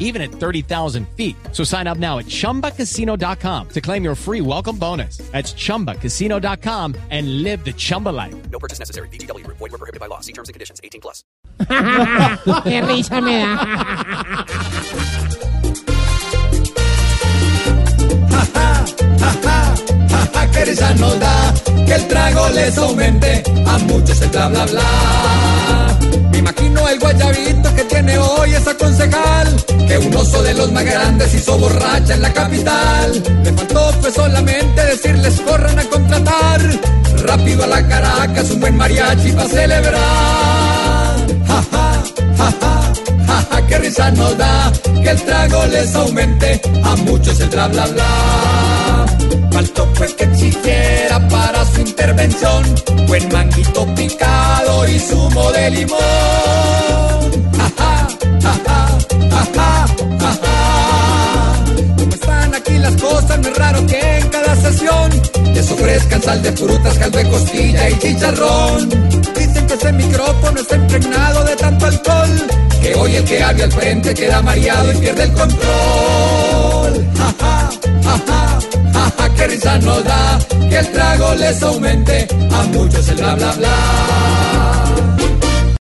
even at 30,000 feet. So sign up now at chumbacasino.com to claim your free welcome bonus. That's chumbacasino.com and live the Chumba life. No purchase necessary. BGW. Void were prohibited by law. See terms and conditions. 18 plus. Qué risa me da. que risa nos da que el trago les aumente a muchos el bla bla bla. Me imagino el guayabito que tiene hoy esa concejal, que un oso de los más grandes hizo borracha en la capital. Le faltó pues solamente decirles corran a contratar, rápido a la Caracas un buen mariachi para celebrar. Ja, ja, ja, ja, ja, ja, qué risa nos da que el trago les aumente a muchos el bla bla bla. Faltó pues que exigiera para su intervención buen manguito picado y zumo de limón. Es raro que en cada sesión les ofrezcan sal de frutas, caldo de costilla y chicharrón. Dicen que ese micrófono está impregnado de tanto alcohol que hoy el que habla al frente queda mareado y pierde el control. Ja, ja, ja, ja, ja, qué risa nos da que el trago les aumente a muchos el bla bla bla.